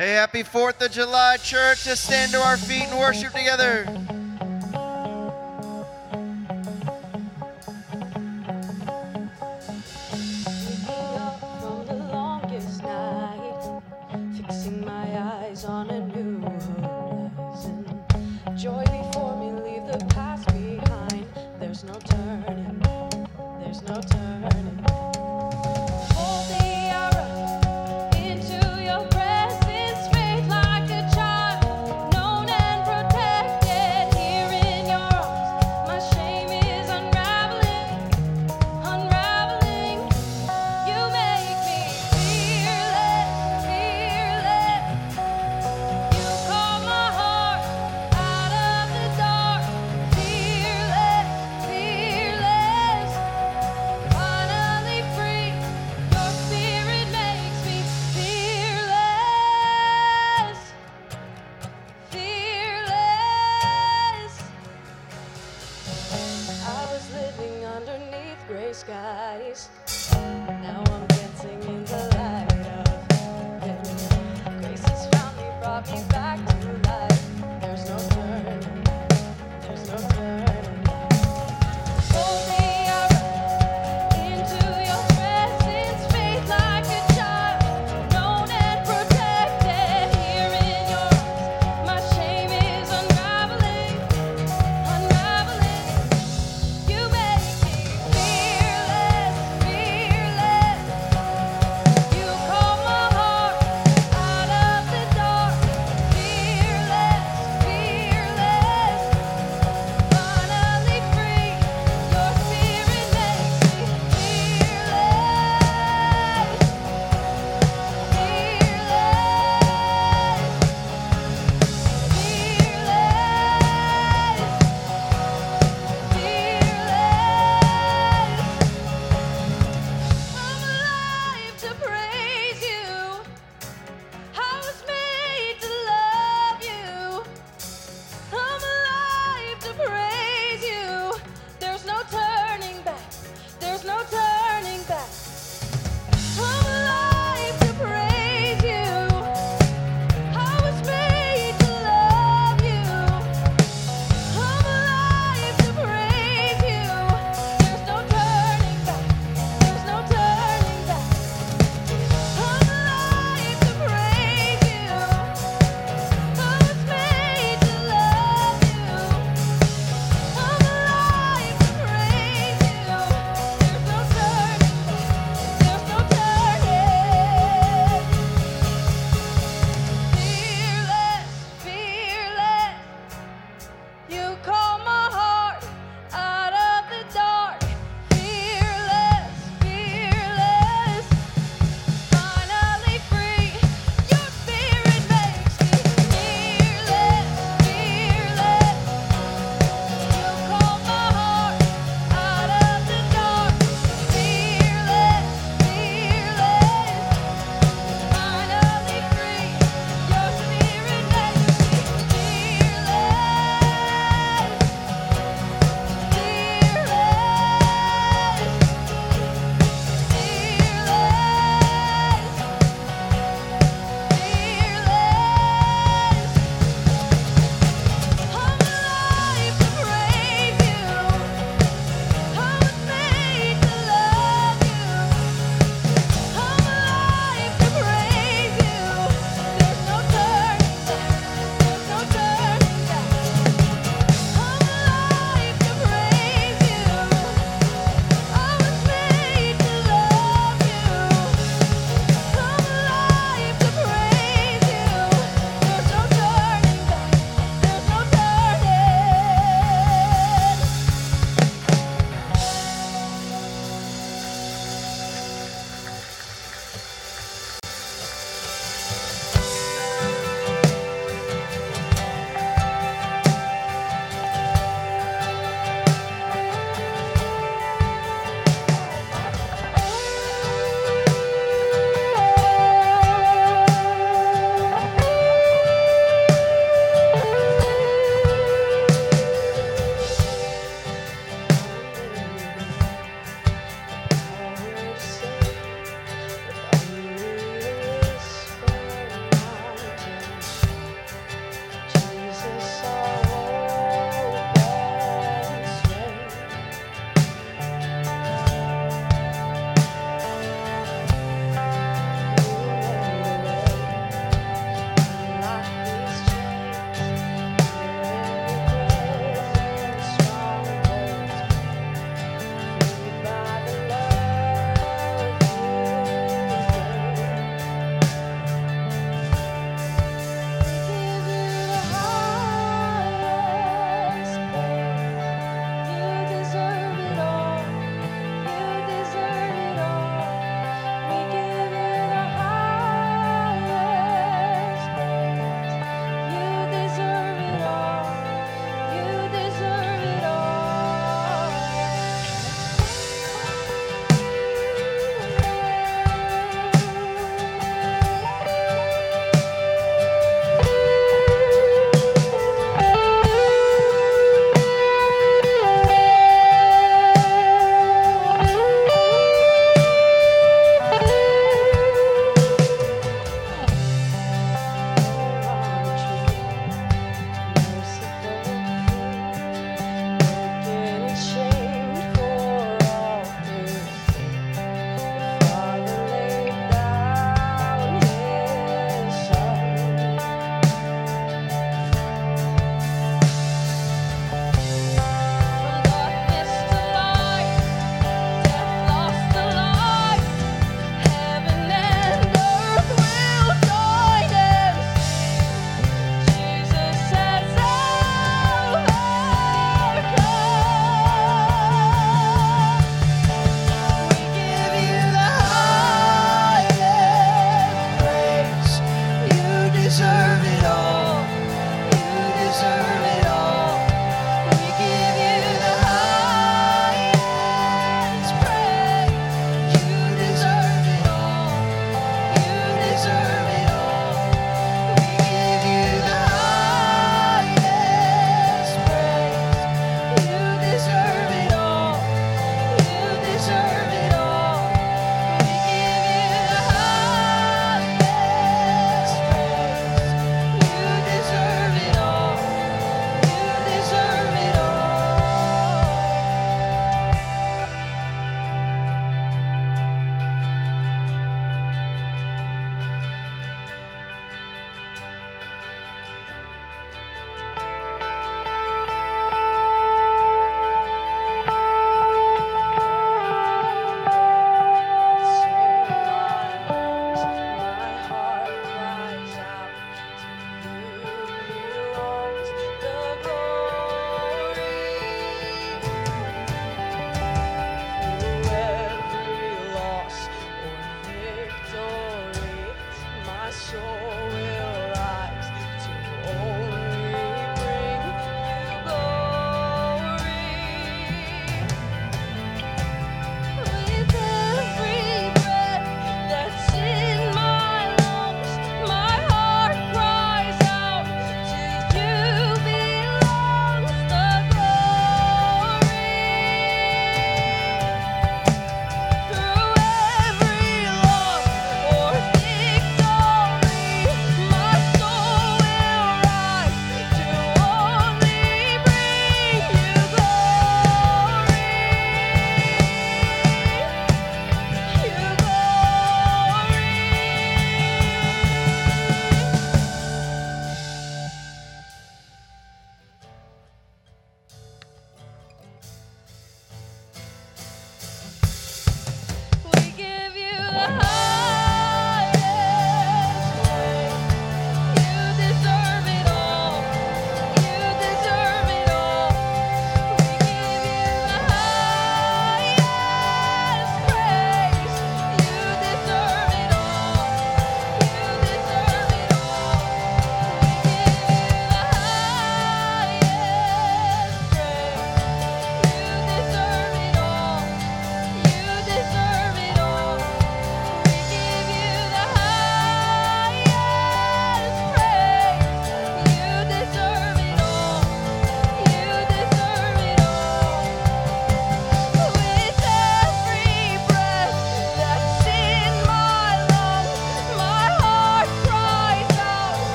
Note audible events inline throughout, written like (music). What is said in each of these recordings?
Hey, happy 4th of July, church. Just stand to our feet and worship together.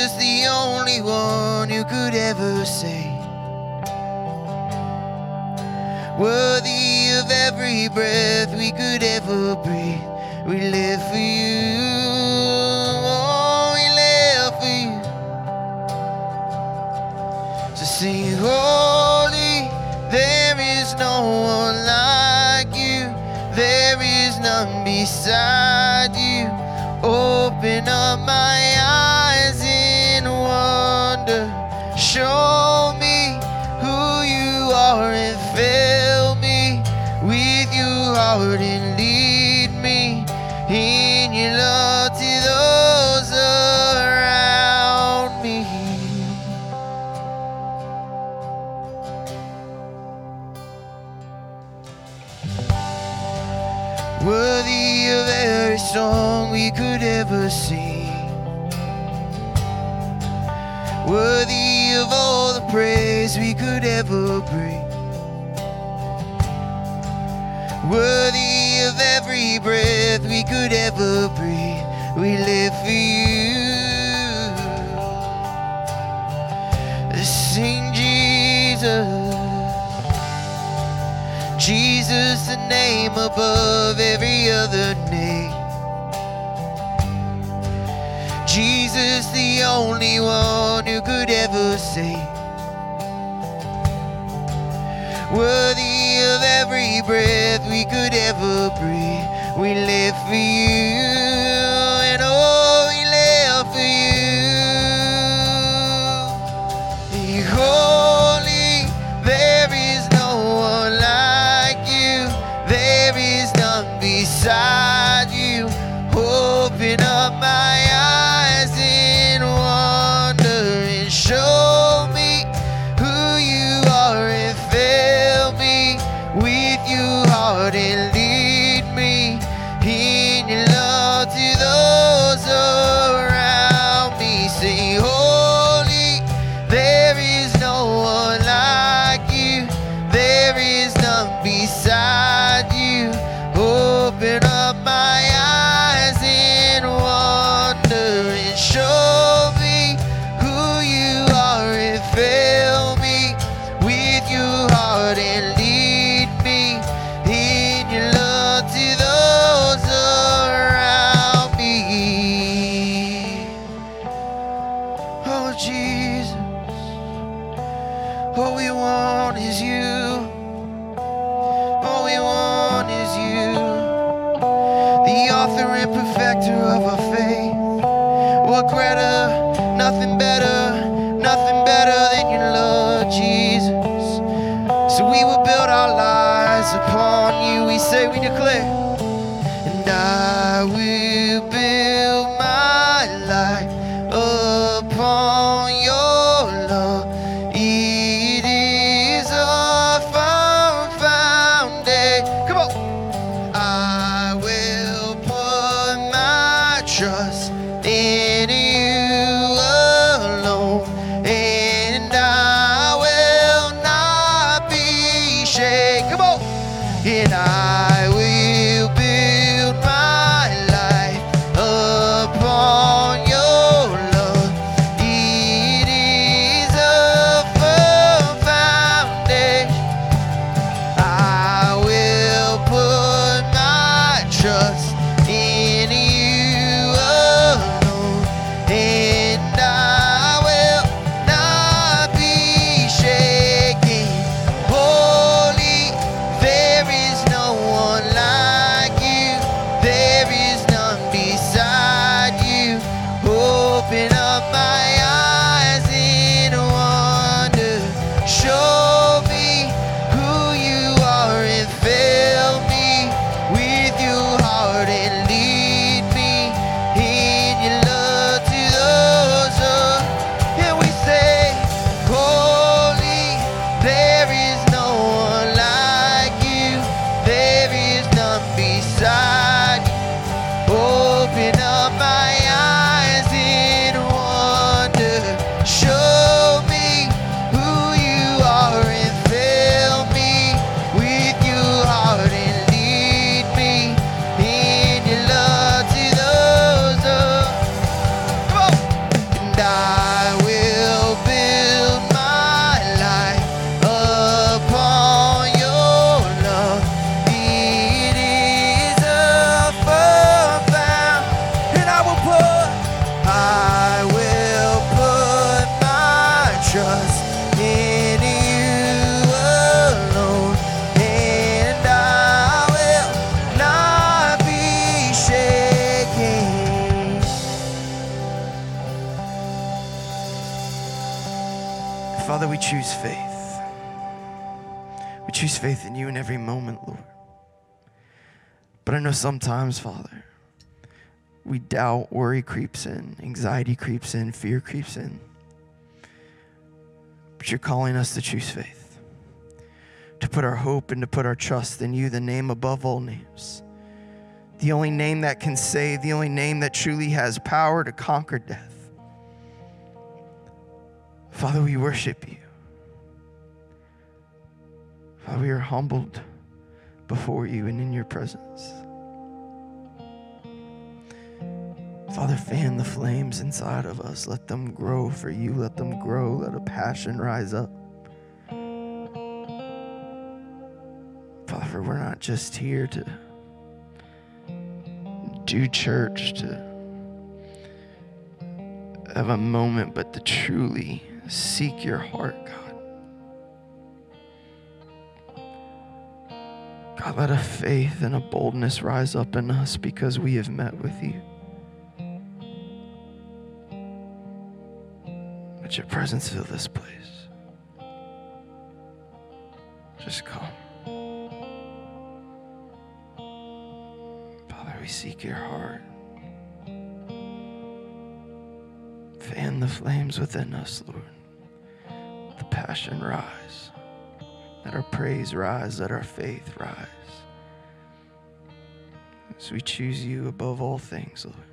is the only one who could ever say, Worthy of every breath we could ever breathe, we live for you. Oh, we live for you. So sing, Holy, there is no one like you, there is none beside you. Open up my ever seen. Worthy of all the praise we could ever bring. Worthy of every breath we could ever breathe. We live for you. Sing Jesus. Jesus, the name above every other name. Jesus, the only one who could ever say Worthy of every breath we could ever breathe, we live for you. Know sometimes, Father, we doubt, worry creeps in, anxiety creeps in, fear creeps in. But you're calling us to choose faith, to put our hope and to put our trust in you, the name above all names, the only name that can save, the only name that truly has power to conquer death. Father, we worship you. Father, we are humbled before you and in your presence. Father, fan the flames inside of us. Let them grow for you. Let them grow. Let a passion rise up. Father, we're not just here to do church, to have a moment, but to truly seek your heart, God. God, let a faith and a boldness rise up in us because we have met with you. Let your presence fill this place. Just come. Father, we seek your heart. Fan the flames within us, Lord. Let the passion rise. Let our praise rise. Let our faith rise. As we choose you above all things, Lord.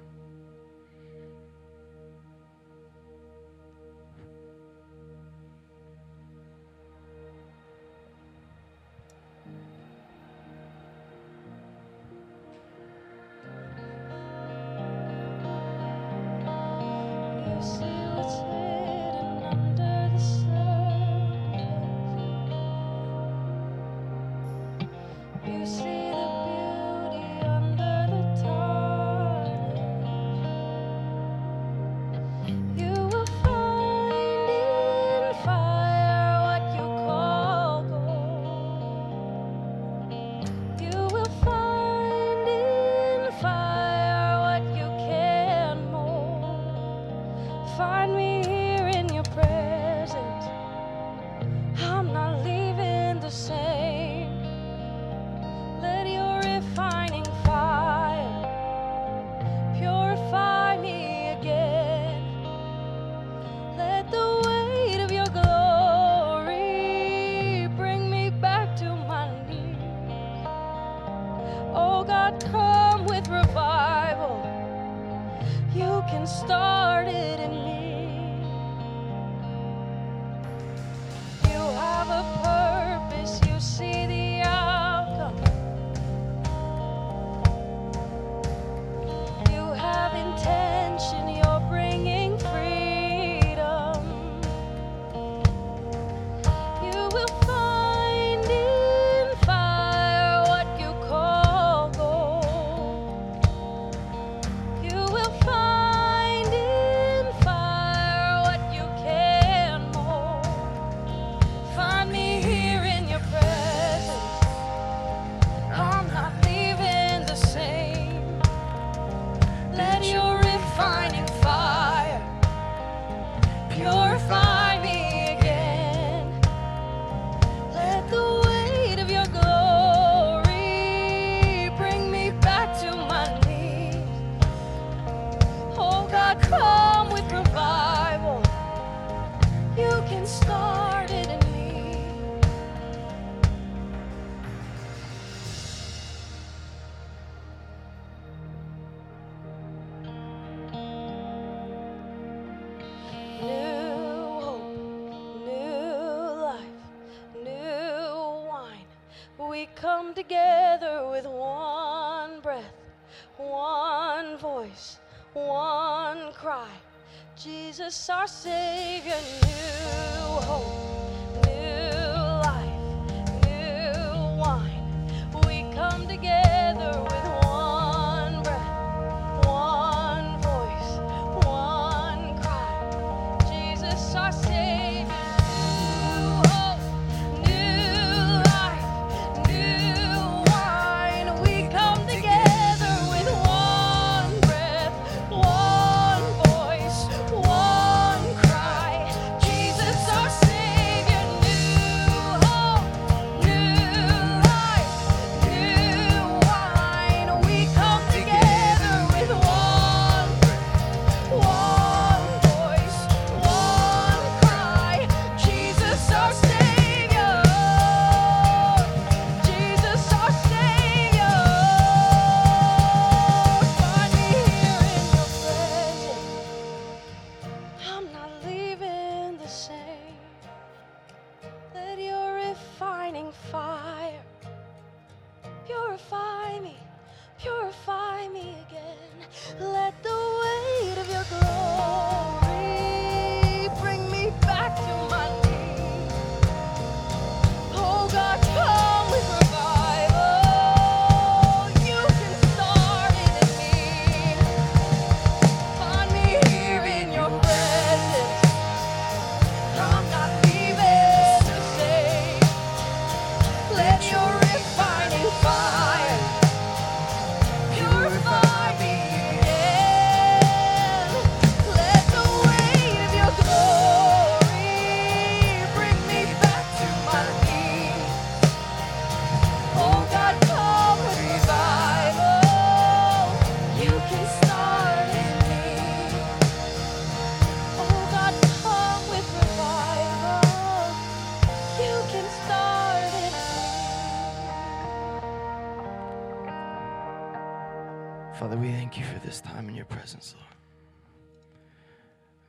Your presence, Lord.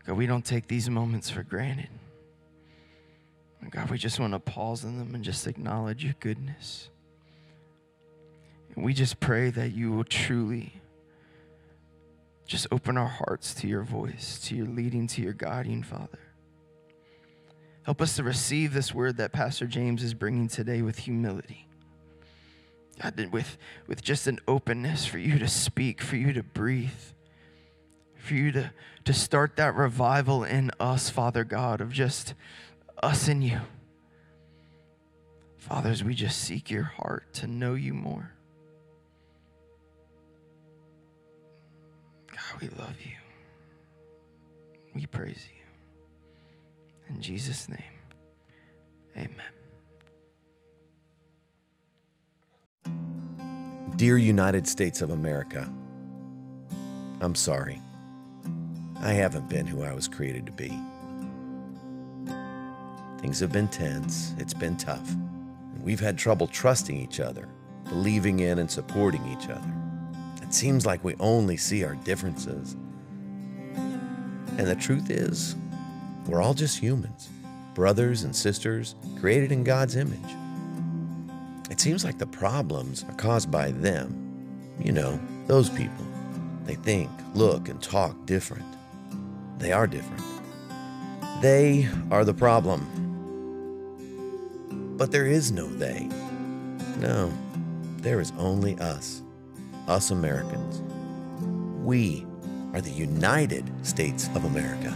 God, we don't take these moments for granted. God, we just want to pause in them and just acknowledge your goodness. And we just pray that you will truly just open our hearts to your voice, to your leading, to your guiding, Father. Help us to receive this word that Pastor James is bringing today with humility. God, with, with just an openness for you to speak, for you to breathe, for you to, to start that revival in us, Father God, of just us and you. Fathers, we just seek your heart to know you more. God, we love you. We praise you. In Jesus' name, amen. Dear United States of America, I'm sorry. I haven't been who I was created to be. Things have been tense, it's been tough, and we've had trouble trusting each other, believing in and supporting each other. It seems like we only see our differences. And the truth is, we're all just humans, brothers and sisters created in God's image. It seems like the problems are caused by them. You know, those people. They think, look, and talk different. They are different. They are the problem. But there is no they. No, there is only us, us Americans. We are the United States of America.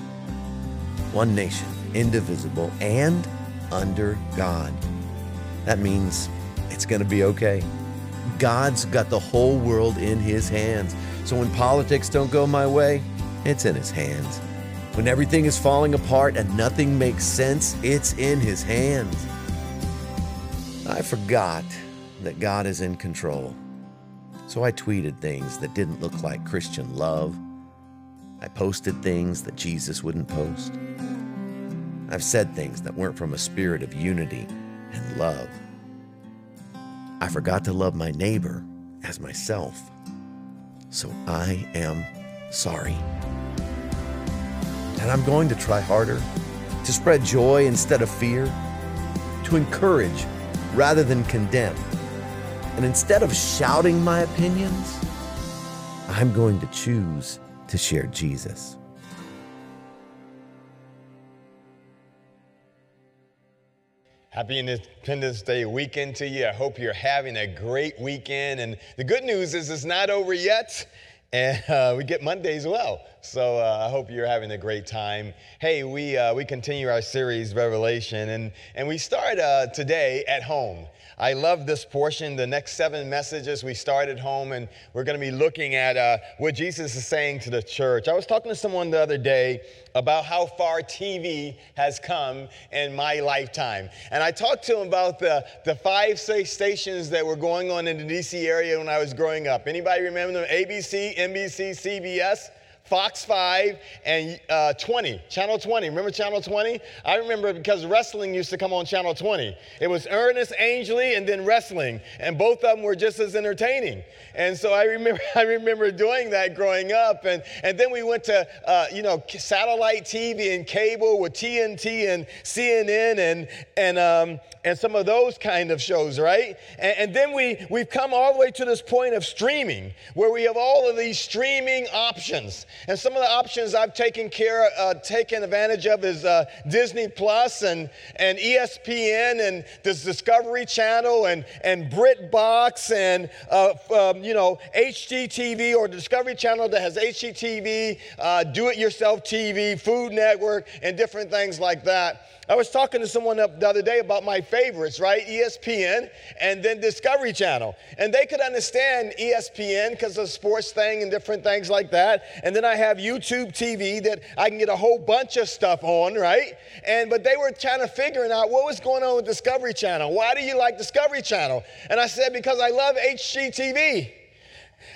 One nation, indivisible, and under God. That means it's going to be okay. God's got the whole world in his hands. So when politics don't go my way, it's in his hands. When everything is falling apart and nothing makes sense, it's in his hands. I forgot that God is in control. So I tweeted things that didn't look like Christian love. I posted things that Jesus wouldn't post. I've said things that weren't from a spirit of unity and love. I forgot to love my neighbor as myself. So I am sorry. And I'm going to try harder to spread joy instead of fear, to encourage rather than condemn. And instead of shouting my opinions, I'm going to choose to share Jesus. Happy Independence Day weekend to you. I hope you're having a great weekend. And the good news is it's not over yet. And (laughs) uh, we get Monday as well. So uh, I hope you're having a great time. Hey, we, uh, we continue our series, Revelation, and, and we start uh, today at home. I love this portion. The next seven messages we start at home, and we're going to be looking at uh, what Jesus is saying to the church. I was talking to someone the other day about how far TV has come in my lifetime. And I talked to him about the, the five stations that were going on in the DC area when I was growing up. Anybody remember them? ABC, NBC, CBS? Fox 5 and uh, 20, Channel 20. Remember Channel 20? I remember because wrestling used to come on Channel 20. It was Ernest Angley and then wrestling, and both of them were just as entertaining. And so I remember, (laughs) I remember doing that growing up. And, and then we went to, uh, you know, satellite TV and cable with TNT and CNN and, and, um, and some of those kind of shows, right? And, and then we, we've come all the way to this point of streaming, where we have all of these streaming options. And some of the options I've taken care, uh, taken advantage of is uh, Disney Plus and and ESPN and this Discovery Channel and and BritBox and uh, um, you know HGTV or Discovery Channel that has HGTV, uh, Do-It-Yourself TV, Food Network, and different things like that. I was talking to someone the other day about my favorites, right? ESPN and then Discovery Channel. And they could understand ESPN because of sports thing and different things like that. And then I have YouTube TV that I can get a whole bunch of stuff on, right? And but they were trying to figuring out what was going on with Discovery Channel. Why do you like Discovery Channel? And I said, because I love HGTV.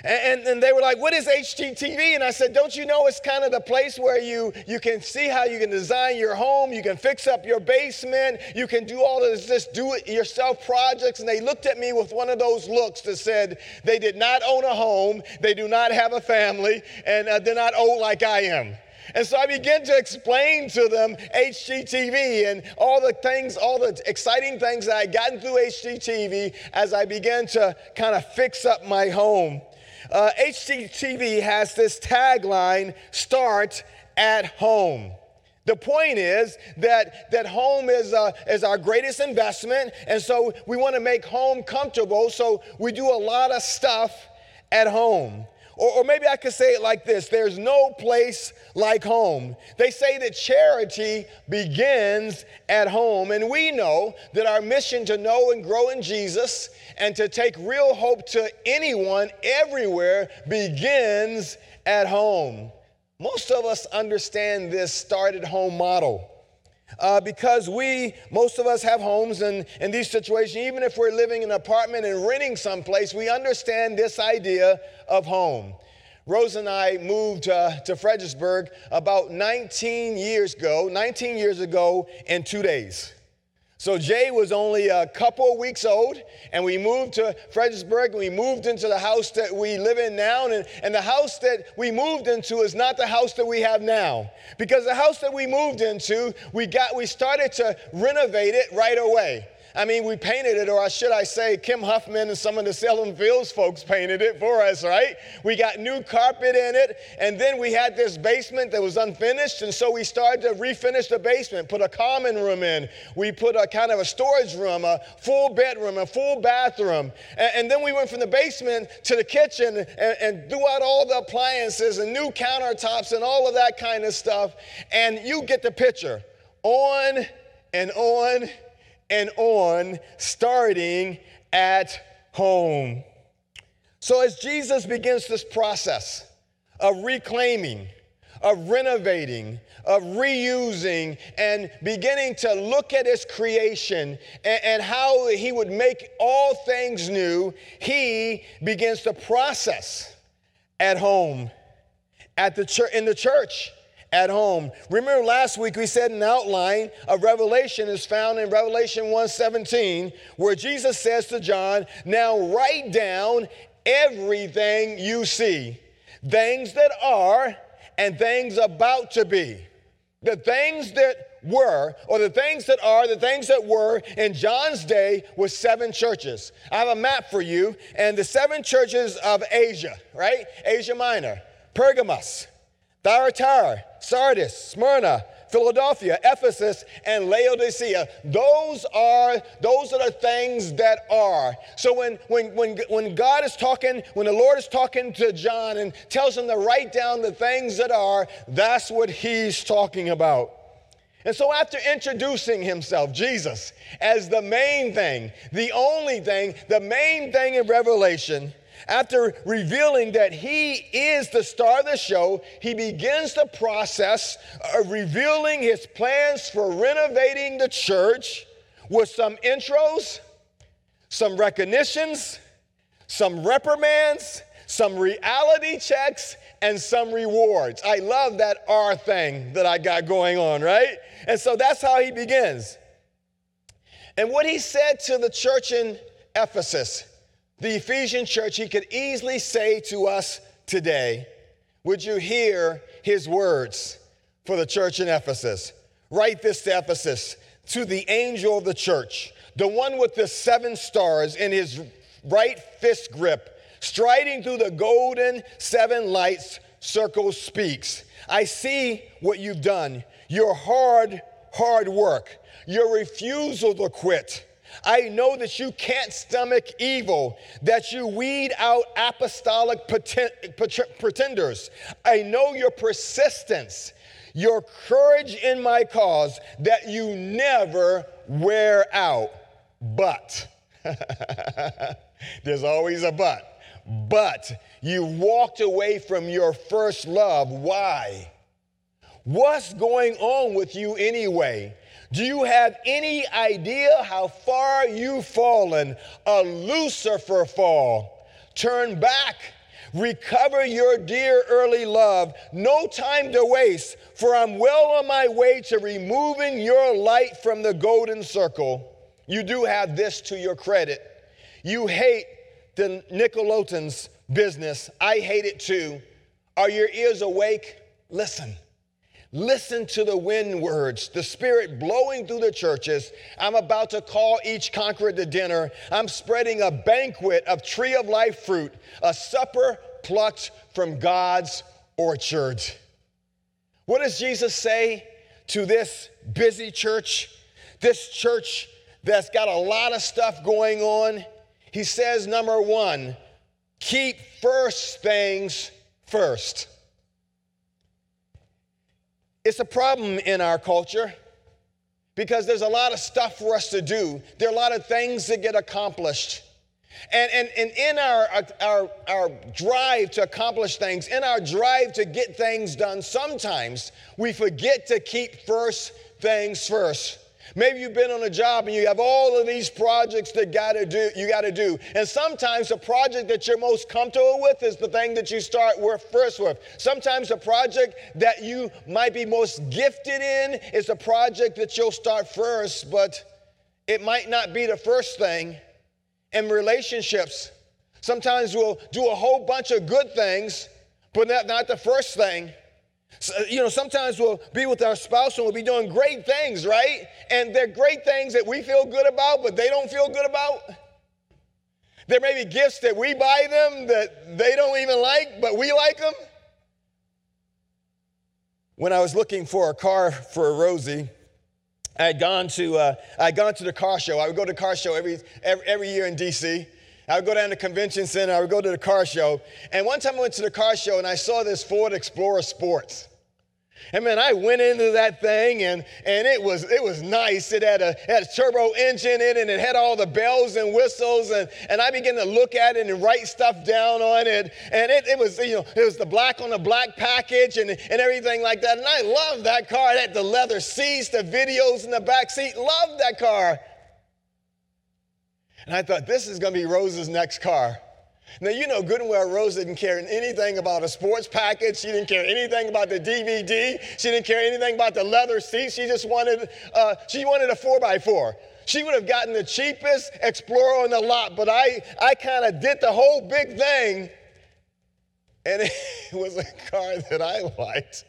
And, and, they were like, What is HGTV? And I said, Don't you know it's kind of the place where you, you can see how you can design your home, you can fix up your basement, you can do all this just do it yourself projects. And they looked at me with one of those looks that said, They did not own a home, they do not have a family, and uh, they're not old like I am. And so I began to explain to them HGTV and all the things, all the exciting things that I had gotten through HGTV as I began to kind of fix up my home. Uh, HGTV has this tagline start at home. The point is that, that home is, uh, is our greatest investment, and so we want to make home comfortable, so we do a lot of stuff at home. Or, or, maybe I could say it like this there's no place like home. They say that charity begins at home, and we know that our mission to know and grow in Jesus and to take real hope to anyone, everywhere, begins at home. Most of us understand this started home model. Uh, because we, most of us have homes and in these situations, even if we're living in an apartment and renting someplace, we understand this idea of home. Rose and I moved uh, to Fredericksburg about 19 years ago, 19 years ago in two days. So Jay was only a couple of weeks old, and we moved to Fredericksburg, and we moved into the house that we live in now. And, and the house that we moved into is not the house that we have now. Because the house that we moved into, we got we started to renovate it right away. I mean, we painted it, or should I say, Kim Huffman and some of the Salem Fields folks painted it for us, right? We got new carpet in it, and then we had this basement that was unfinished, and so we started to refinish the basement, put a common room in. We put a kind of a storage room, a full bedroom, a full bathroom. And, and then we went from the basement to the kitchen and, and threw out all the appliances and new countertops and all of that kind of stuff. And you get the picture. On and on and on, starting at home. So, as Jesus begins this process of reclaiming, of renovating, of reusing, and beginning to look at his creation and, and, how he would make all things new, he begins the process at home, at the church, in the church at home. Remember last week we said an outline of Revelation is found in Revelation 1:17 where Jesus says to John, "Now write down everything you see, things that are and things about to be." The things that were, or the things that are, the things that were in John's day was seven churches. I have a map for you, and the seven churches of Asia, right? Asia Minor, Pergamos, Thyatira, Sardis, Smyrna, Philadelphia, Ephesus, and Laodicea. Those are those are the things that are. So when when when when God is talking, when the Lord is talking to John and tells him to write down the things that are, that's what he's talking about. And so, after introducing himself, Jesus, as the main thing, the only thing, the main thing in Revelation, after revealing that he is the star of the show, he begins the process of revealing his plans for renovating the church with some intros, some recognitions, some reprimands, some reality checks, and some rewards. I love that R thing that I got going on, right? And so that's how he begins. And what he said to the church in Ephesus, the Ephesian church, he could easily say to us today, Would you hear his words for the church in Ephesus? Write this to Ephesus, to the angel of the church, the one with the seven stars in his right fist grip, striding through the golden seven lights circle speaks. I see what you've done, your hard, hard work, your refusal to quit. I know that you can't stomach evil, that you weed out apostolic pretenders. I know your persistence, your courage in my cause, that you never wear out. But, (laughs) there's always a but. But you walked away from your first love. Why? What's going on with you anyway? Do you have any idea how far you've fallen? A Lucifer fall. Turn back. Recover your dear early love. No time to waste, for I'm well on my way to removing your light from the golden circle. You do have this to your credit. You hate the Nicolaitans business. I hate it too. Are your ears awake? Listen. Listen to the wind words, the spirit blowing through the churches. I'm about to call each conqueror to dinner. I'm spreading a banquet of tree of life fruit, a supper plucked from God's orchard. What does Jesus say to this busy church, this church that's got a lot of stuff going on? He says, number one, keep first things first. It's a problem in our culture because there's a lot of stuff for us to do. There are a lot of things that get accomplished. And, and, and in our, our, our drive to accomplish things, in our drive to get things done, sometimes we forget to keep first things first. Maybe you've been on a job and you have all of these projects that gotta do, you got to do. And sometimes the project that you're most comfortable with is the thing that you start with first with. Sometimes the project that you might be most gifted in is the project that you'll start first, but it might not be the first thing. In relationships, sometimes we'll do a whole bunch of good things, but not, not the first thing. So, you know, sometimes we'll be with our spouse and we'll be doing great things, right? And they're great things that we feel good about, but they don't feel good about. There may be gifts that we buy them that they don't even like, but we like them. When I was looking for a car for Rosie, I had gone to uh, I had gone to the car show. I would go to the car show every, every, every year in DC. I would go down to convention center, I would go to the car show. And one time I went to the car show and I saw this Ford Explorer Sports. And man, I went into that thing and, and it was it was nice. It had a, it had a turbo engine in it and it had all the bells and whistles. And, and I began to look at it and write stuff down on it. And it, it was, you know, it was the black on the black package and, and everything like that. And I loved that car. It had the leather seats, the videos in the back seat. Loved that car. And I thought, this is going to be Rose's next car. Now, you know good and well Rose didn't care anything about a sports package. She didn't care anything about the DVD. She didn't care anything about the leather seats. She just wanted, uh, she wanted a 4x4. She would have gotten the cheapest Explorer on the lot, but I, I kind of did the whole big thing. And (laughs) it was a car that I liked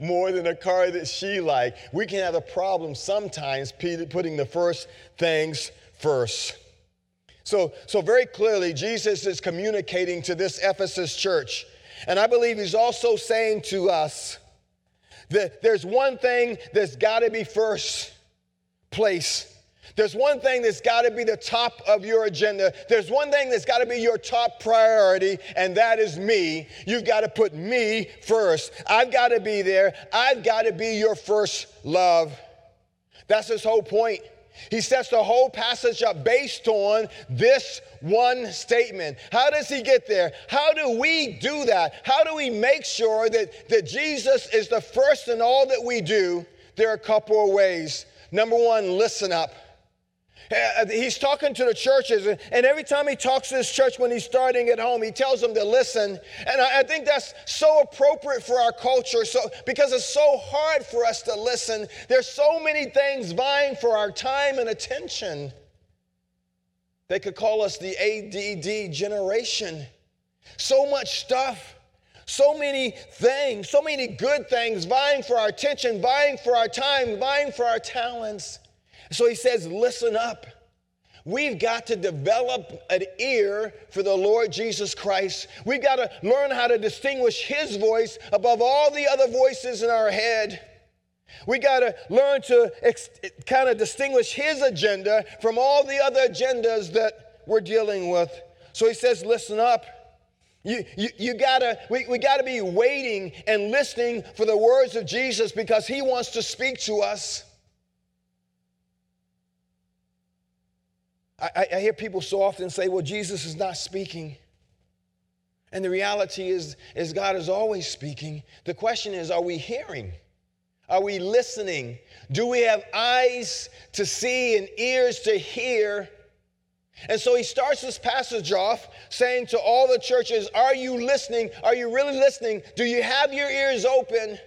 more than a car that she liked. We can have a problem sometimes putting the first things first. So, so very clearly, Jesus is communicating to this Ephesus church. And I believe he's also saying to us that there's one thing that's got to be first place. There's one thing that's got to be the top of your agenda. There's one thing that's got to be your top priority, and that is me. You've got to put me first. I've got to be there. I've got to be your first love. That's his whole point. He sets the whole passage up based on this one statement. How does he get there? How do we do that? How do we make sure that, that Jesus is the first in all that we do? There are a couple of ways. Number one, listen up. Uh, he's talking to the churches, and every time he talks to this church when he's starting at home, he tells them to listen. And I think that's so appropriate for our culture, so because it's so hard for us to listen. There's so many things vying for our time and attention. They could call us the ADD generation. So much stuff, so many things, so many good things vying for our attention, vying for our time, vying for our talents. So he says, listen up. We've got to develop an ear for the Lord Jesus Christ. We've got to learn how to distinguish his voice above all the other voices in our head. We got to learn to ex- kind of distinguish his agenda from all the other agendas that we're dealing with. So he says, listen up. You, you, you gotta, we, we gotta be waiting and listening for the words of Jesus because he wants to speak to us. I, I hear people so often say, well, Jesus is not speaking. And the reality is, is God is always speaking. The question is, are we hearing? Are we listening? Do we have eyes to see and ears to hear? And so he starts this passage off saying to all the churches, Are you listening? Are you really listening? Do you have your ears open?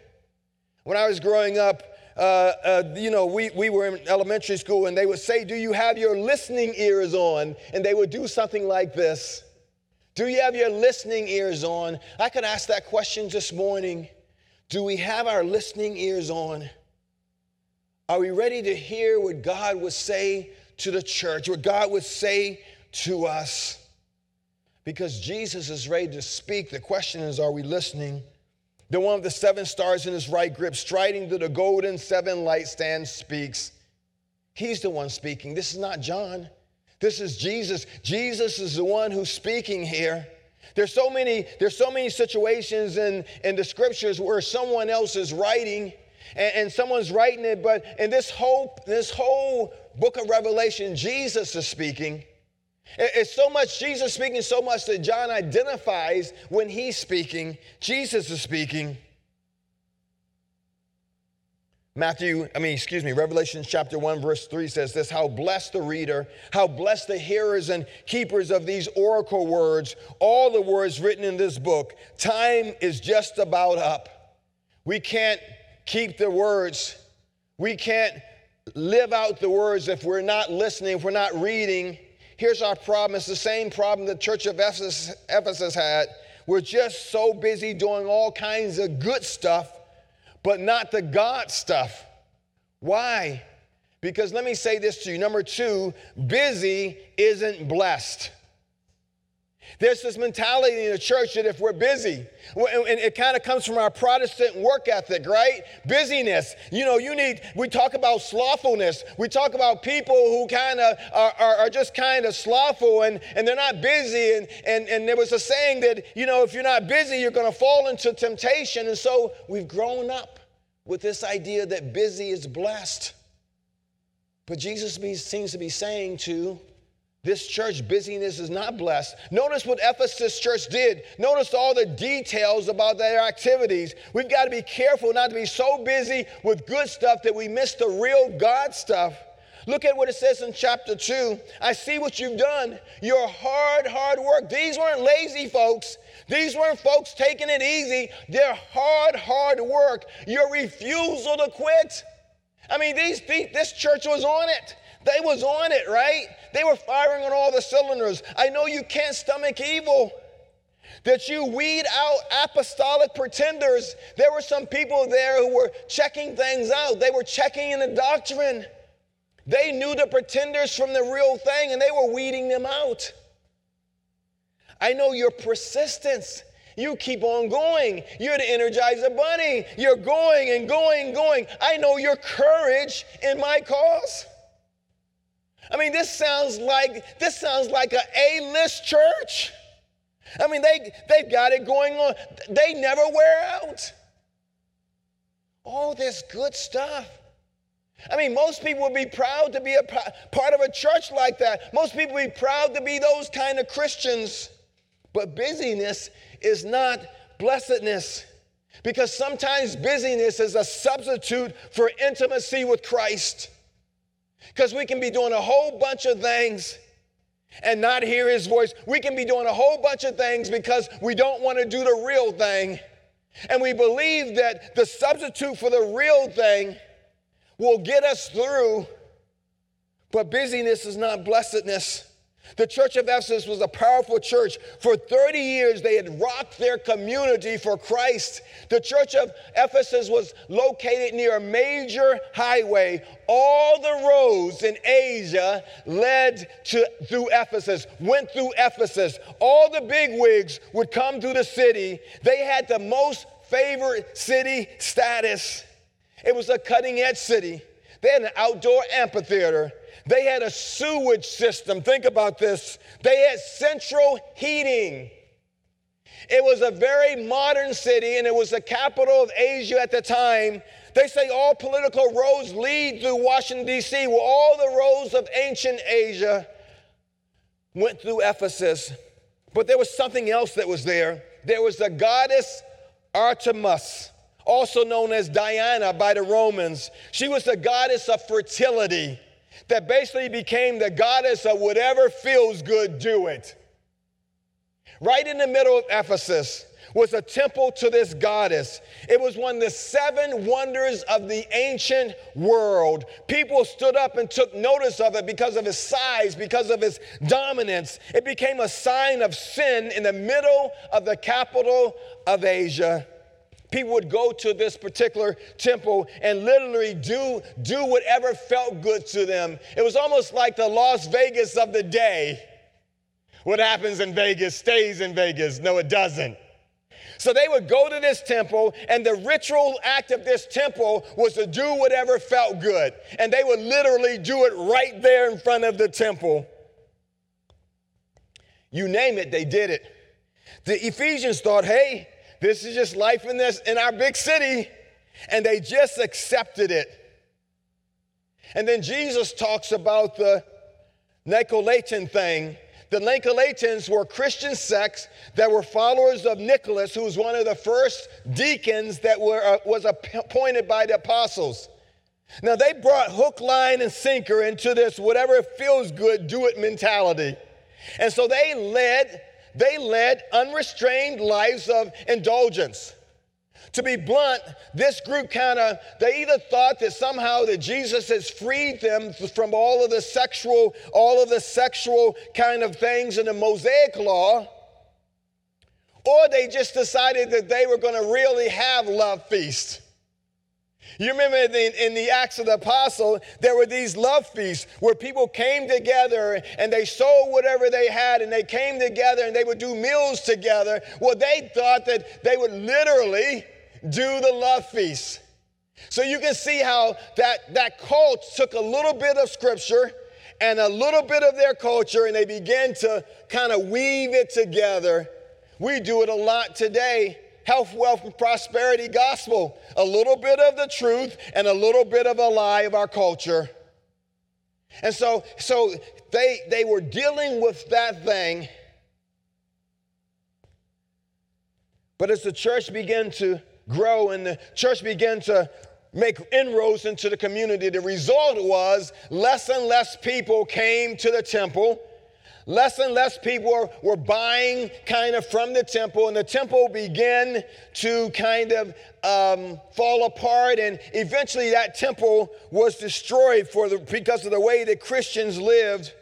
When I was growing up, uh, uh, you know, we, we were in elementary school and they would say, Do you have your listening ears on? And they would do something like this Do you have your listening ears on? I could ask that question this morning. Do we have our listening ears on? Are we ready to hear what God would say to the church, what God would say to us? Because Jesus is ready to speak. The question is, are we listening? The one with the seven stars in his right grip, striding to the golden seven light stand, speaks. He's the one speaking. This is not John. This is Jesus. Jesus is the one who's speaking here. There's so many, there's so many situations in, in the scriptures where someone else is writing and, and someone's writing it, but in this whole, this whole book of Revelation, Jesus is speaking. It's so much Jesus speaking so much that John identifies when he's speaking. Jesus is speaking. Matthew, I mean, excuse me, Revelation chapter 1, verse 3 says this How blessed the reader, how blessed the hearers and keepers of these oracle words, all the words written in this book. Time is just about up. We can't keep the words, we can't live out the words if we're not listening, if we're not reading. Here's our problem. It's the same problem the church of Ephesus, Ephesus had. We're just so busy doing all kinds of good stuff, but not the God stuff. Why? Because let me say this to you. Number two, busy isn't blessed. There's this mentality in the church that if we're busy, and it kind of comes from our Protestant work ethic, right? Busyness. You know, you need, we talk about slothfulness. We talk about people who kind of are, are, are, just kind of slothful and, and they're not busy. And, and, and there was a saying that, you know, if you're not busy, you're going to fall into temptation. And so we've grown up with this idea that busy is blessed. But Jesus seems to be saying to this church busyness is not blessed. Notice what Ephesus church did. Notice all the details about their activities. We've got to be careful not to be so busy with good stuff that we miss the real God stuff. Look at what it says in chapter 2. I see what you've done. Your hard, hard work. These weren't lazy folks. These weren't folks taking it easy. Their hard, hard work. Your refusal to quit. I mean, these, this church was on it. They was on it, right? They were firing on all the cylinders. I know you can't stomach evil. That you weed out apostolic pretenders. There were some people there who were checking things out. They were checking in the doctrine. They knew the pretenders from the real thing and they were weeding them out. I know your persistence. You keep on going. You're the Energizer Bunny. You're going and going and going. I know your courage in my cause. I mean, this sounds like this sounds like an A-list church. I mean, they they've got it going on. They never wear out. All this good stuff. I mean, most people would be proud to be a part of a church like that. Most people would be proud to be those kind of Christians. But busyness is not blessedness. Because sometimes busyness is a substitute for intimacy with Christ. Because we can be doing a whole bunch of things and not hear his voice. We can be doing a whole bunch of things because we don't want to do the real thing. And we believe that the substitute for the real thing will get us through, but busyness is not blessedness. The church of Ephesus was a powerful church. For 30 years, they had rocked their community for Christ. The church of Ephesus was located near a major highway. All the roads in Asia led to, through Ephesus, went through Ephesus. All the bigwigs would come through the city. They had the most favored city status. It was a cutting edge city. They had an outdoor amphitheater. They had a sewage system. Think about this. They had central heating. It was a very modern city and it was the capital of Asia at the time. They say all political roads lead through Washington, D.C. Well, all the roads of ancient Asia went through Ephesus. But there was something else that was there. There was the goddess Artemis, also known as Diana by the Romans. She was the goddess of fertility that basically became the goddess of whatever feels good, do it. Right in the middle of Ephesus was a temple to this goddess. It was one of the seven wonders of the ancient world. People stood up and took notice of it because of its size, because of its dominance. It became a sign of sin in the middle of the capital of Asia people would go to this particular temple and literally do, do whatever felt good to them. It was almost like the Las Vegas of the day. What happens in Vegas stays in Vegas. No, it doesn't. So they would go to this temple, and the ritual act of this temple was to do whatever felt good. And they would literally do it right there in front of the temple. You name it, they did it. The Ephesians thought, hey, this is just life in this in our big city. And they just accepted it. And then Jesus talks about the Nicolaitan thing. The Nicolaitans were Christian sects that were followers of Nicholas, who was one of the first deacons that were, uh, was appointed by the apostles. Now, they brought hook, line, and sinker into this whatever feels good, do it mentality. And so they led they led unrestrained lives of indulgence. To be blunt, this group kind of, they either thought that somehow that Jesus has freed them from all of the sexual, all of the sexual kind of things in the Mosaic law, or they just decided that they were going to really have love feast. You remember in the, in the, Acts of the Apostle, there were these love feasts where people came together and they sold whatever they had and they came together and they would do meals together. Well, they thought that they would literally do the love feast. So you can see how that, that cult took a little bit of scripture and a little bit of their culture and they began to kind of weave it together. We do it a lot today health, wealth, and prosperity gospel. A little bit of the truth and a little bit of a lie of our culture. And so, so they, they were dealing with that thing. But as the church began to grow and the church began to make inroads into the community, the result was less and less people came to the temple Less and less people were, buying kind of from the temple, and the temple began to kind of um, fall apart. And eventually, that temple was destroyed for the, because of the way that Christians lived.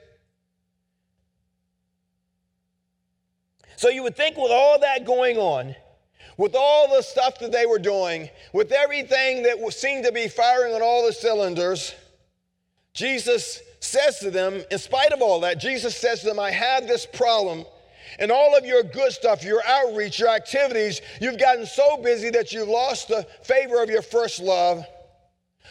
So, you would think with all that going on, with all the stuff that they were doing, with everything that seemed to be firing on all the cylinders, Jesus says to them, in spite of all that, Jesus says to them, I have this problem. And all of your good stuff, your outreach, your activities, you've gotten so busy that you've lost the favor of your first love.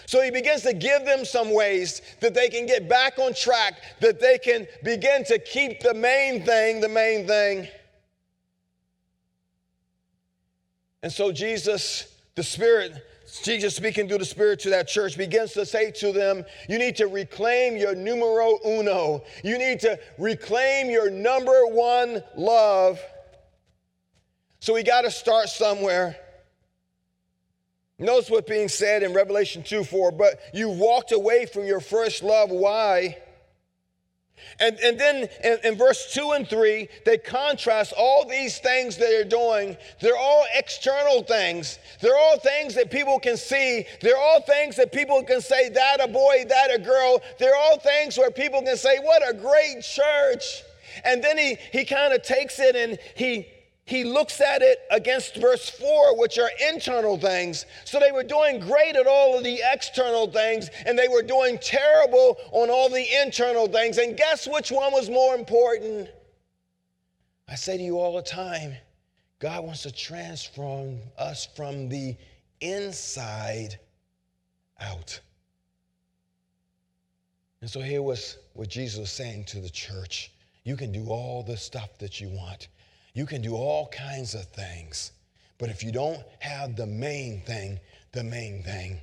So he begins to give them some ways that they can get back on track, that they can begin to keep the main thing the main thing. And so Jesus, the Spirit, Jesus speaking through the Spirit to that church begins to say to them, You need to reclaim your numero uno. You need to reclaim your number one love. So we got to start somewhere. Notice what's being said in Revelation 2 4, but you walked away from your first love. Why? And, and then in, in, verse 2 and 3, they contrast all these things that they're doing. They're all external things. They're all things that people can see. They're all things that people can say, that a boy, that a girl. They're all things where people can say, what a great church. And then he, he kind of takes it and he he looks at it against verse 4, which are internal things. So they were doing great at all of the external things, and they were doing terrible on all the internal things. And guess which one was more important? I say to you all the time God wants to transform us from the inside out. And so here was what Jesus was saying to the church you can do all the stuff that you want. You can do all kinds of things, but if you don't have the main thing, the main thing,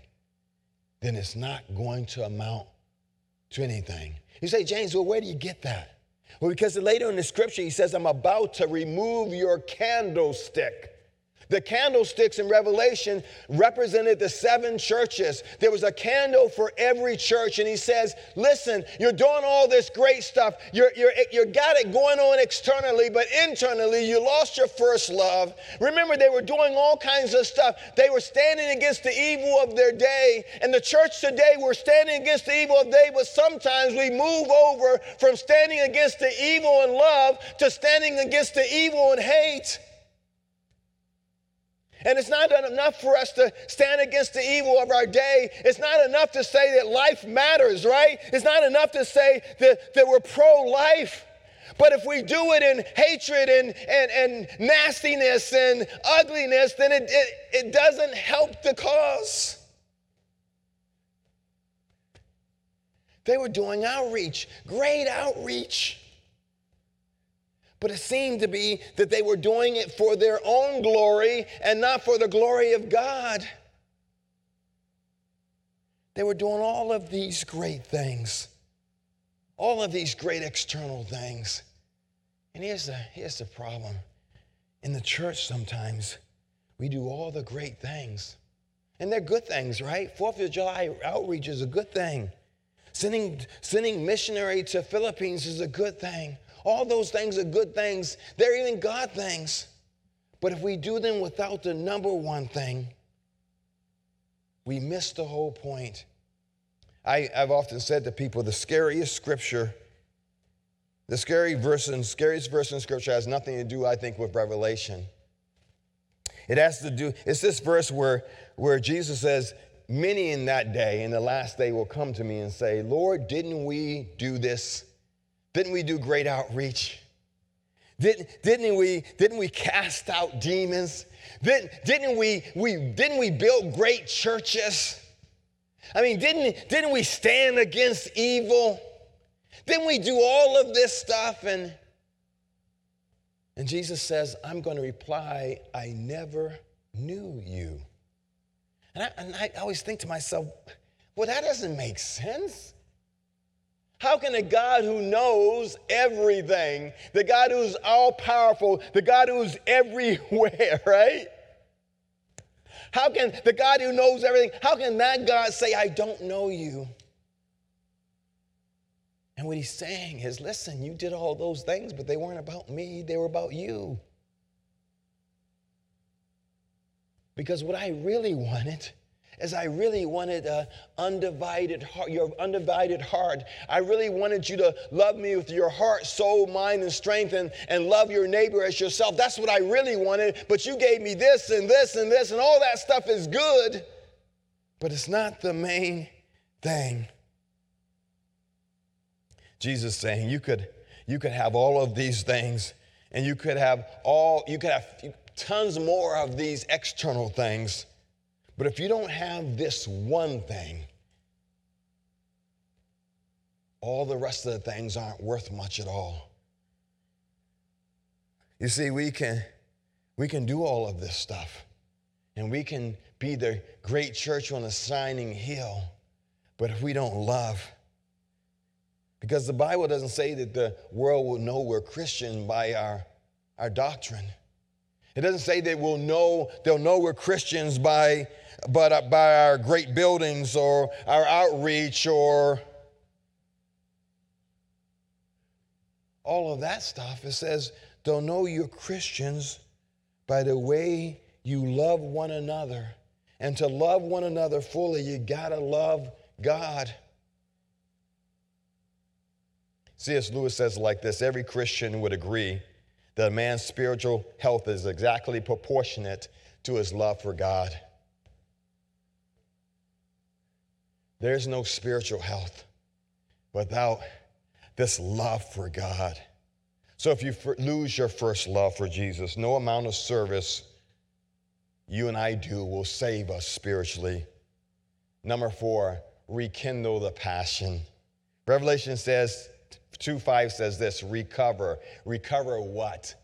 then it's not going to amount to anything. You say, James, well, where do you get that? Well, because later in the scripture, he says, I'm about to remove your candlestick. The candlesticks in Revelation represented the seven churches. There was a candle for every church. And he says, Listen, you're doing all this great stuff. You're, you're, you got it going on externally, but internally, you lost your first love. Remember, they were doing all kinds of stuff. They were standing against the evil of their day. And the church today, we're standing against the evil of day, but sometimes we move over from standing against the evil in love to standing against the evil in hate. And it's not enough for us to stand against the evil of our day. It's not enough to say that life matters, right? It's not enough to say that, that we're pro life. But if we do it in hatred and, and, and nastiness and ugliness, then it, it, it doesn't help the cause. They were doing outreach, great outreach. But it seemed to be that they were doing it for their own glory and not for the glory of God. They were doing all of these great things, all of these great external things. And here's the, here's the problem in the church, sometimes we do all the great things. And they're good things, right? Fourth of July outreach is a good thing. Sending, sending missionary to Philippines is a good thing. All those things are good things, they're even God things. But if we do them without the number one thing, we miss the whole point. I, have often said to people the scariest scripture, the scary verse and scariest verse in scripture has nothing to do, I think, with Revelation. It has to do, it's this verse where, where Jesus says, Many in that day, in the last day, will come to me and say, Lord, didn't we do this? Didn't we do great outreach? Didn't, didn't, we, didn't we cast out demons? Didn't, didn't, we, we, didn't we build great churches? I mean, didn't, didn't we stand against evil? Didn't we do all of this stuff? And, and Jesus says, I'm going to reply, I never knew you. And I, and I always think to myself, well, that doesn't make sense. How can a God who knows everything, the God who's all powerful, the God who's everywhere, (laughs) right? How can the God who knows everything, how can that God say, I don't know you? And what he's saying is, listen, you did all those things, but they weren't about me, they were about you. Because what I really (laughs) wanted as I really wanted a undivided heart, your undivided heart. I really wanted you to love me with your heart, soul, mind, and strength, and, and love your neighbor as yourself. That's what I really wanted. But you gave me this and this and this, and all that stuff is good, but it's not the main thing. Jesus saying you could you could have all of these things, and you could have all you could have tons more of these external things but if you don't have this one thing, all the rest of the things aren't worth much at all. You see, we can, we can do all of this stuff, and we can be the great church on a shining hill, but if we don't love, because the Bible doesn't say that the world will know we're Christian by our, our doctrine. It doesn't say that we'll know, they'll know we're Christians by, but uh, by our great buildings or our outreach or all of that stuff. It says they'll know you're Christians by the way you love one another. And to love one another fully, you gotta love God. C.S. Lewis says like this every Christian would agree that a man's spiritual health is exactly proportionate to his love for God. There's no spiritual health without this love for God. So if you lose your first love for Jesus, no amount of service you and I do will save us spiritually. Number four, rekindle the passion. Revelation says, 2 5 says this recover. Recover what?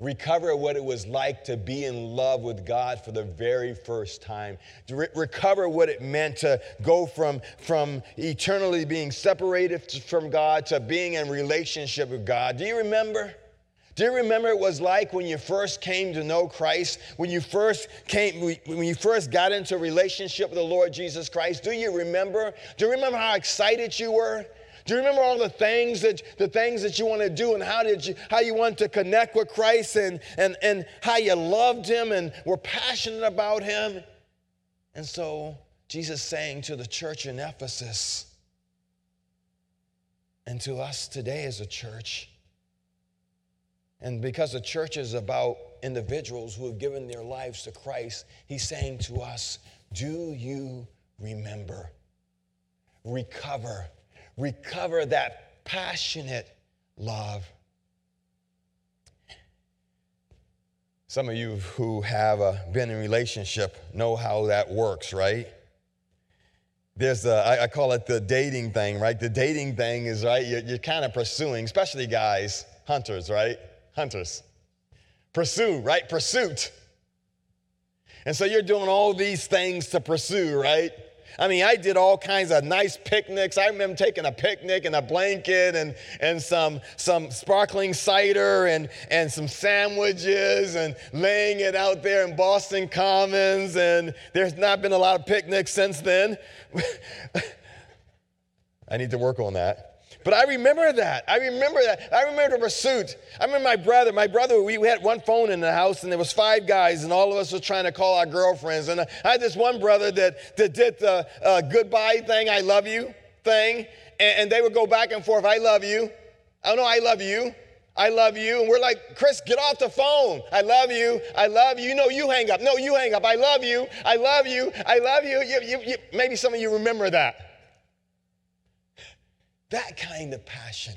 Recover what it was like to be in love with God for the very first time. Re- recover what it meant to go from, from eternally being separated from God to being in relationship with God. Do you remember? Do you remember it was like when you first came to know Christ? When you first came, when you first got into a relationship with the Lord Jesus Christ? Do you remember? Do you remember how excited you were? Do you remember all the things that the things that you want to do and how did you how you want to connect with Christ and and and how you loved him and were passionate about him? And so Jesus saying to the church in Ephesus and to us today as a church, and because the church is about individuals who have given their lives to Christ, he's saying to us, Do you remember? Recover recover that passionate love. Some of you who have uh, been in relationship know how that works, right? There's I, I call it the dating thing, right? The dating thing is, right, you're, you're kind of pursuing, especially guys, hunters, right? Hunters. Pursue, right? Pursuit. And so you're doing all these things to pursue, right? I mean, I did all kinds of nice picnics. I remember taking a picnic and a blanket and, and some, some sparkling cider and, and some sandwiches and laying it out there in Boston Commons. And there's not been a lot of picnics since then. (laughs) I need to work on that. But I remember that. I remember that. I remember the pursuit. I remember my brother. My brother, we, we had one phone in the house, and there was five guys, and all of us were trying to call our girlfriends. And I had this one brother that, that did the uh, goodbye thing, I love you thing, and, and they would go back and forth, I love you. I know I love you. I love you. And we're like, Chris, get off the phone. I love you. I love you. No, you hang up. No, you hang up. I love you. I love you. I love you. you, you, you. Maybe some of you remember that. That kind of passion,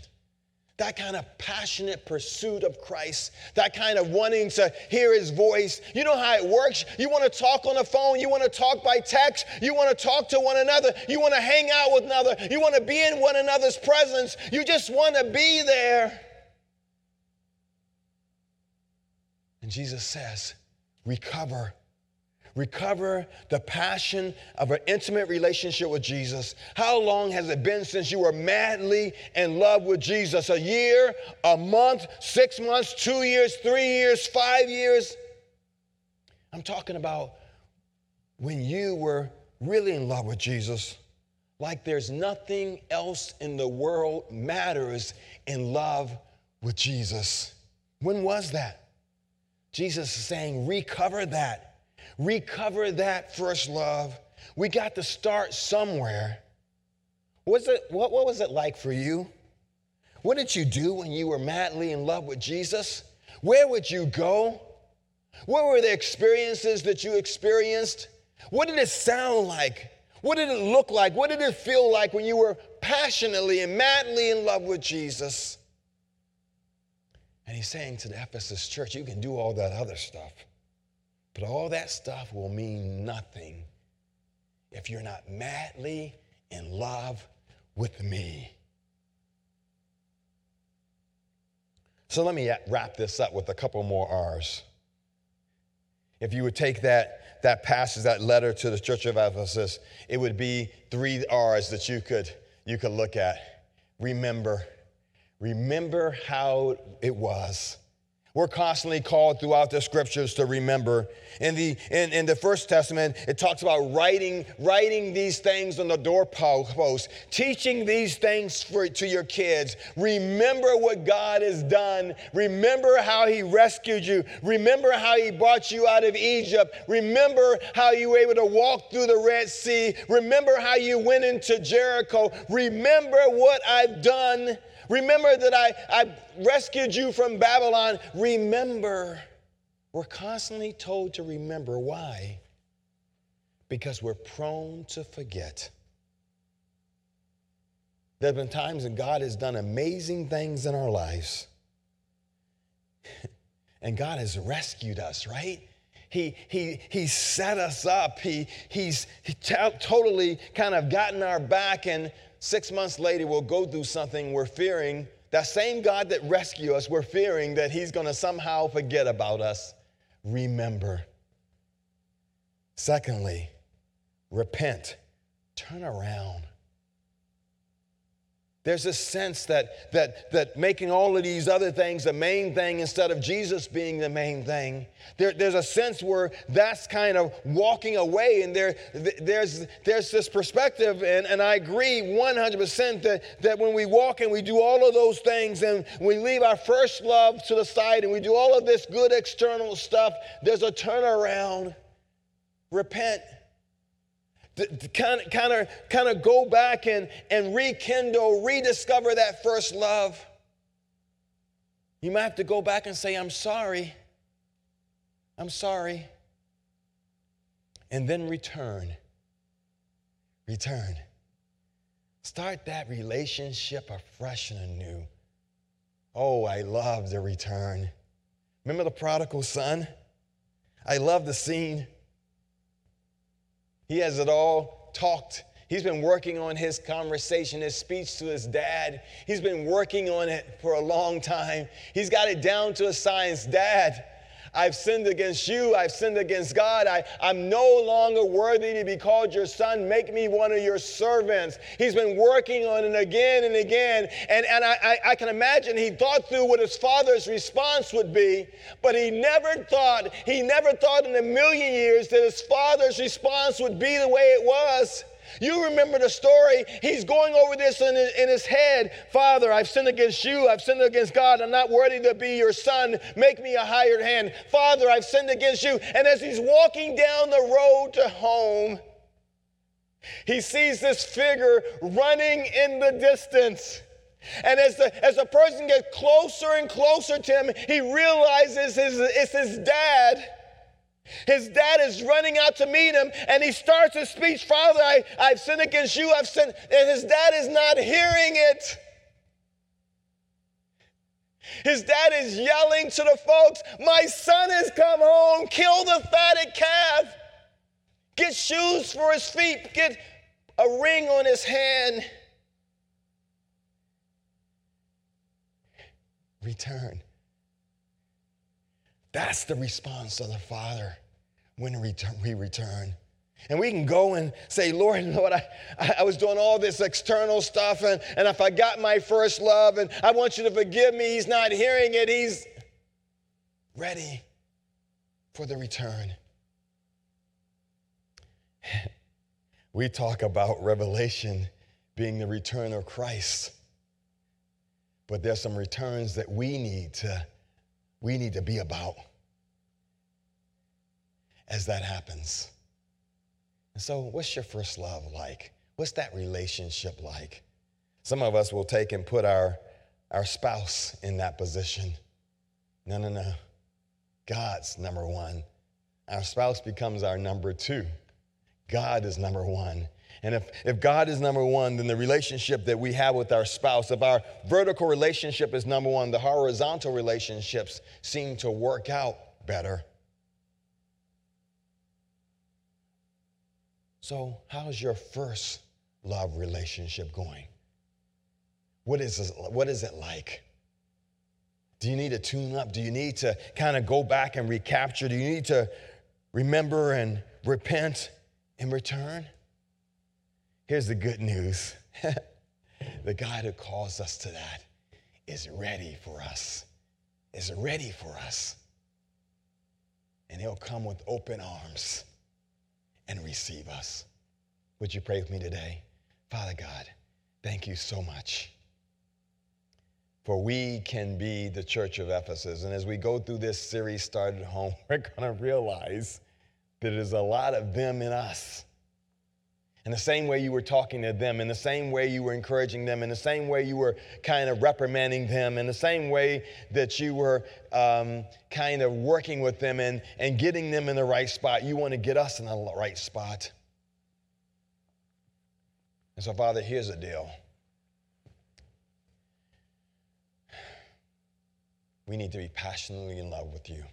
that kind of passionate pursuit of Christ, that kind of wanting to hear his voice. You know how it works. You want to talk on the phone, you want to talk by text, you want to talk to one another, you want to hang out with another, you want to be in one another's presence, you just want to be there. And Jesus says, recover recover the passion of an intimate relationship with Jesus. How long has it been since you were madly in love with Jesus? A year, a month, six months, two years, three years, five years? I'm talking about when you were really in love with Jesus, like there's nothing else in the world matters in love with Jesus. When was that? Jesus is saying, recover that recover that first love. We got to start somewhere. Was it, what, what was it like for you? What did you do when you were madly in love with Jesus? Where would you go? What were the experiences that you experienced? What did it sound like? What did it look like? What did it feel like when you were passionately and madly in love with Jesus? And he's saying to the Ephesus church, you can do all that other stuff. But all that stuff will mean nothing if you're not madly in love with me. So let me wrap this up with a couple more R's. If you would take that, that passage, that letter to the church of Ephesus, it would be three R's that you could, you could look at. Remember. Remember how it was We're constantly called throughout the scriptures to remember. In the, in, in the First Testament, it talks about writing, writing these things on the doorpost, teaching these things for, to your kids. Remember what God has done. Remember how He rescued you. Remember how He brought you out of Egypt. Remember how you were able to walk through the Red Sea. Remember how you went into Jericho. Remember what I've done Remember that I, I rescued you from Babylon. Remember. We're constantly told to remember. Why? Because we're prone to forget. There have been times that God has done amazing things in our lives. (laughs) and God has rescued us, right? He, he, he set us up. He, he's he t- totally kind of gotten our back and six months later we'll go through something we're fearing that same God that rescued us, we're fearing that He's going to somehow forget about us. Remember. Secondly, repent, turn around. There's a sense that, that, that making all of these other things the main thing instead of Jesus being the main thing, there, there's a sense where that's kind of walking away. And there, there's, there's this perspective, and, and I agree 100% that, that when we walk and we do all of those things and we leave our first love to the side and we do all of this good external stuff, there's a turnaround. Repent kind of, kind of, kind of go back and, and rekindle, rediscover that first love. You might have to go back and say, I'm sorry. I'm sorry. And then return. Return. Start that relationship afresh and anew. Oh, I love the return. Remember the prodigal son? I love the scene he has it all talked. He's been working on his conversation, his speech to his dad. He's been working on it for a long time. He's got it down to a science. Dad, I've sinned against you. I've sinned against God. I, I'm no longer worthy to be called your son. Make me one of your servants. He's been working on it again and again. And, and I, I, I can imagine he thought through what his father's response would be, but he never thought, he never thought in a million years that his father's response would be the way it was. You remember the story. He's going over this in his, in his head. Father, I've sinned against you. I've sinned against God. I'm not worthy to be your son. Make me a hired hand. Father, I've sinned against you. And as he's walking down the road to home, he sees this figure running in the distance. And as the, as the person gets closer and closer to him, he realizes his, it's his dad. His dad is running out to meet him, and he starts his speech Father, I, I've sinned against you, I've sinned. And his dad is not hearing it. His dad is yelling to the folks, My son has come home, kill the fatted calf, get shoes for his feet, get a ring on his hand. Return. That's the response of the Father when we return. And we can go and say, Lord, Lord, I, I was doing all this external stuff and, and I forgot my first love and I want you to forgive me. He's not hearing it. He's ready for the return. (laughs) we talk about revelation being the return of Christ. But there's some returns that we need to we need to be about as that happens. And so, what's your first love like? What's that relationship like? Some of us will take and put our, our spouse in that position. No, no, no. God's number one. Our spouse becomes our number two. God is number one. And if, if God is number one, then the relationship that we have with our spouse, if our vertical relationship is number one, the horizontal relationships seem to work out better. So, how's your first love relationship going? What is, this, what is it like? Do you need to tune up? Do you need to kind of go back and recapture? Do you need to remember and repent in return? Here's the good news (laughs) the God who calls us to that is ready for us. is ready for us. And he'll come with open arms and receive us. Would you pray with me today? Father God, thank you so much. For we can be the church of Ephesus. And as we go through this series, Started Home, (laughs) we're going to realize that there's a lot of them in us. In the same way you were talking to them, in the same way you were encouraging them, in the same way you were kind of reprimanding them, in the same way that you were um, kind of working with them and, and getting them in the right spot, you want to get us in the right spot. And so, Father, here's the deal. We need to be passionately in love with you.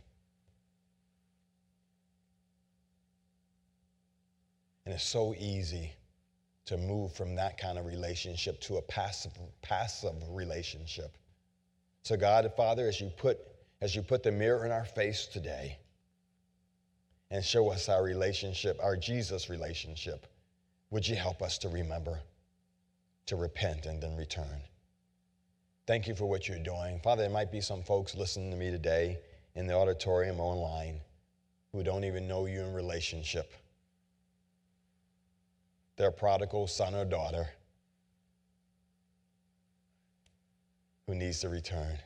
And it's so easy to move from that kind of relationship to a passive, passive relationship. So, God, Father, as you put as you put the mirror in our face today and show us our relationship, our Jesus relationship, would you help us to remember, to repent, and then return? Thank you for what you're doing. Father, there might be some folks listening to me today in the auditorium or online who don't even know you in relationship their prodigal son or daughter who needs to return.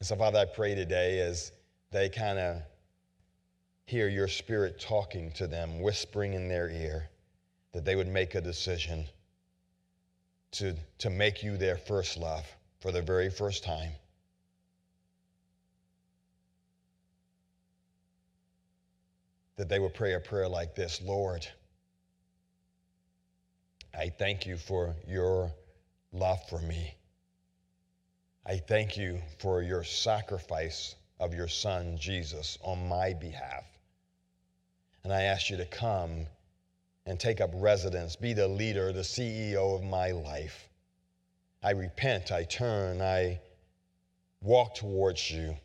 And so, Father, I pray today as they kind of hear your spirit talking to them, whispering in their ear, that they would make a decision to, to make you their first love for the very first time. That they would pray a prayer like this Lord, I thank you for your love for me. I thank you for your sacrifice of your son, Jesus, on my behalf. And I ask you to come and take up residence, be the leader, the CEO of my life. I repent, I turn, I walk towards you.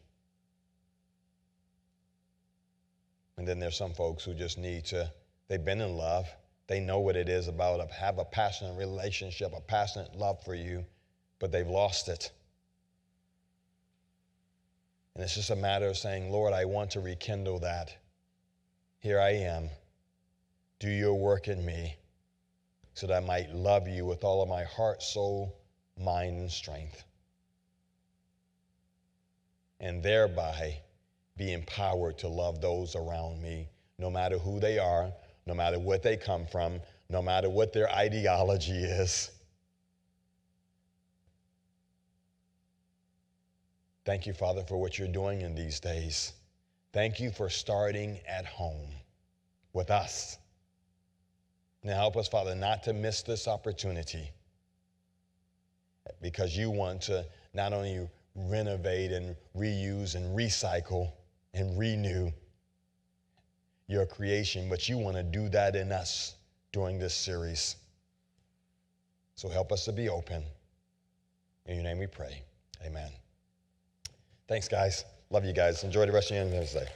And then there's some folks who just need to, they've been in love, they know what it is about have a passionate relationship, a passionate love for you, but they've lost it. And it's just a matter of saying, Lord, I want to rekindle that. Here I am. Do your work in me so that I might love you with all of my heart, soul, mind, and strength. And thereby be empowered to love those around me, no matter who they are, no matter what they come from, no matter what their ideology is. Thank you, Father, for what you're doing in these days. Thank you for starting at home with us. Now, help us, Father, not to miss this opportunity because you want to not only renovate and reuse and recycle and renew your creation, but you want to do that in us during this series. So help us to be open. In your name we pray. Amen. Thanks, guys. Love you guys. Enjoy the rest of your Independence Day.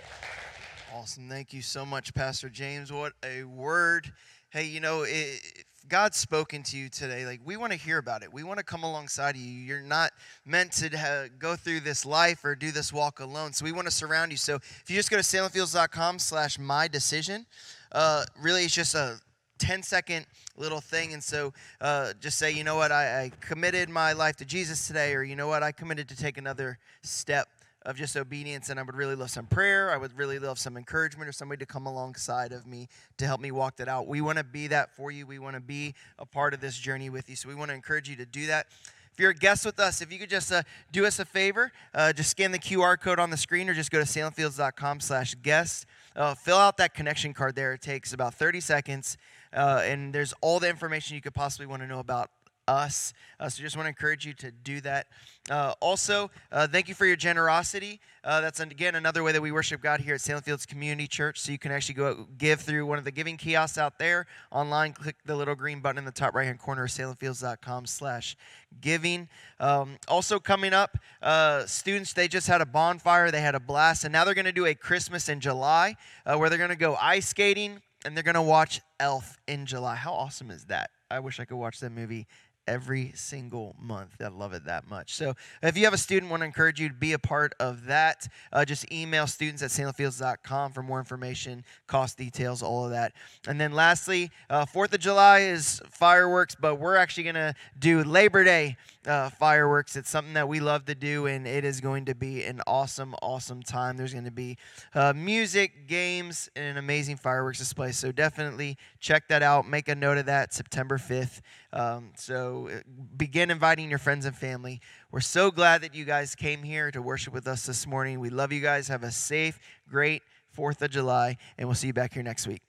Awesome. Thank you so much, Pastor James. What a word. Hey, you know, if God's spoken to you today, like we want to hear about it. We want to come alongside you. You're not meant to go through this life or do this walk alone. So we want to surround you. So if you just go to salemfields.com slash my decision, uh, really it's just a 10 second little thing. And so uh, just say, you know what, I, I committed my life to Jesus today, or you know what, I committed to take another step of just obedience and I would really love some prayer. I would really love some encouragement or somebody to come alongside of me to help me walk that out. We want to be that for you. We want to be a part of this journey with you. So we want to encourage you to do that. If you're a guest with us, if you could just uh, do us a favor, uh, just scan the QR code on the screen or just go to salemfields.com slash guest. Uh, fill out that connection card there. It takes about 30 seconds. Uh, and there's all the information you could possibly want to know about us. Uh, so just want to encourage you to do that. Uh, also, uh, thank you for your generosity. Uh, that's, again, another way that we worship God here at Salem Fields Community Church. So you can actually go give through one of the giving kiosks out there. Online, click the little green button in the top right-hand corner of salemfields.com slash giving. Um, also coming up, uh, students, they just had a bonfire. They had a blast. And now they're going to do a Christmas in July uh, where they're going to go ice skating and they're going to watch Elf in July. How awesome is that? I wish I could watch that movie every single month. I love it that much. So if you have a student, want to encourage you to be a part of that. Uh, just email students at salemfields.com for more information, cost details, all of that. And then lastly, uh, 4th of July is fireworks, but we're actually going to do Labor Day uh, fireworks. It's something that we love to do, and it is going to be an awesome, awesome time. There's going to be uh, music, games, and an amazing fireworks display. So definitely check that out. Make a note of that, September 5th. Um, so begin inviting your friends and family. We're so glad that you guys came here to worship with us this morning. We love you guys. Have a safe, great 4th of July, and we'll see you back here next week.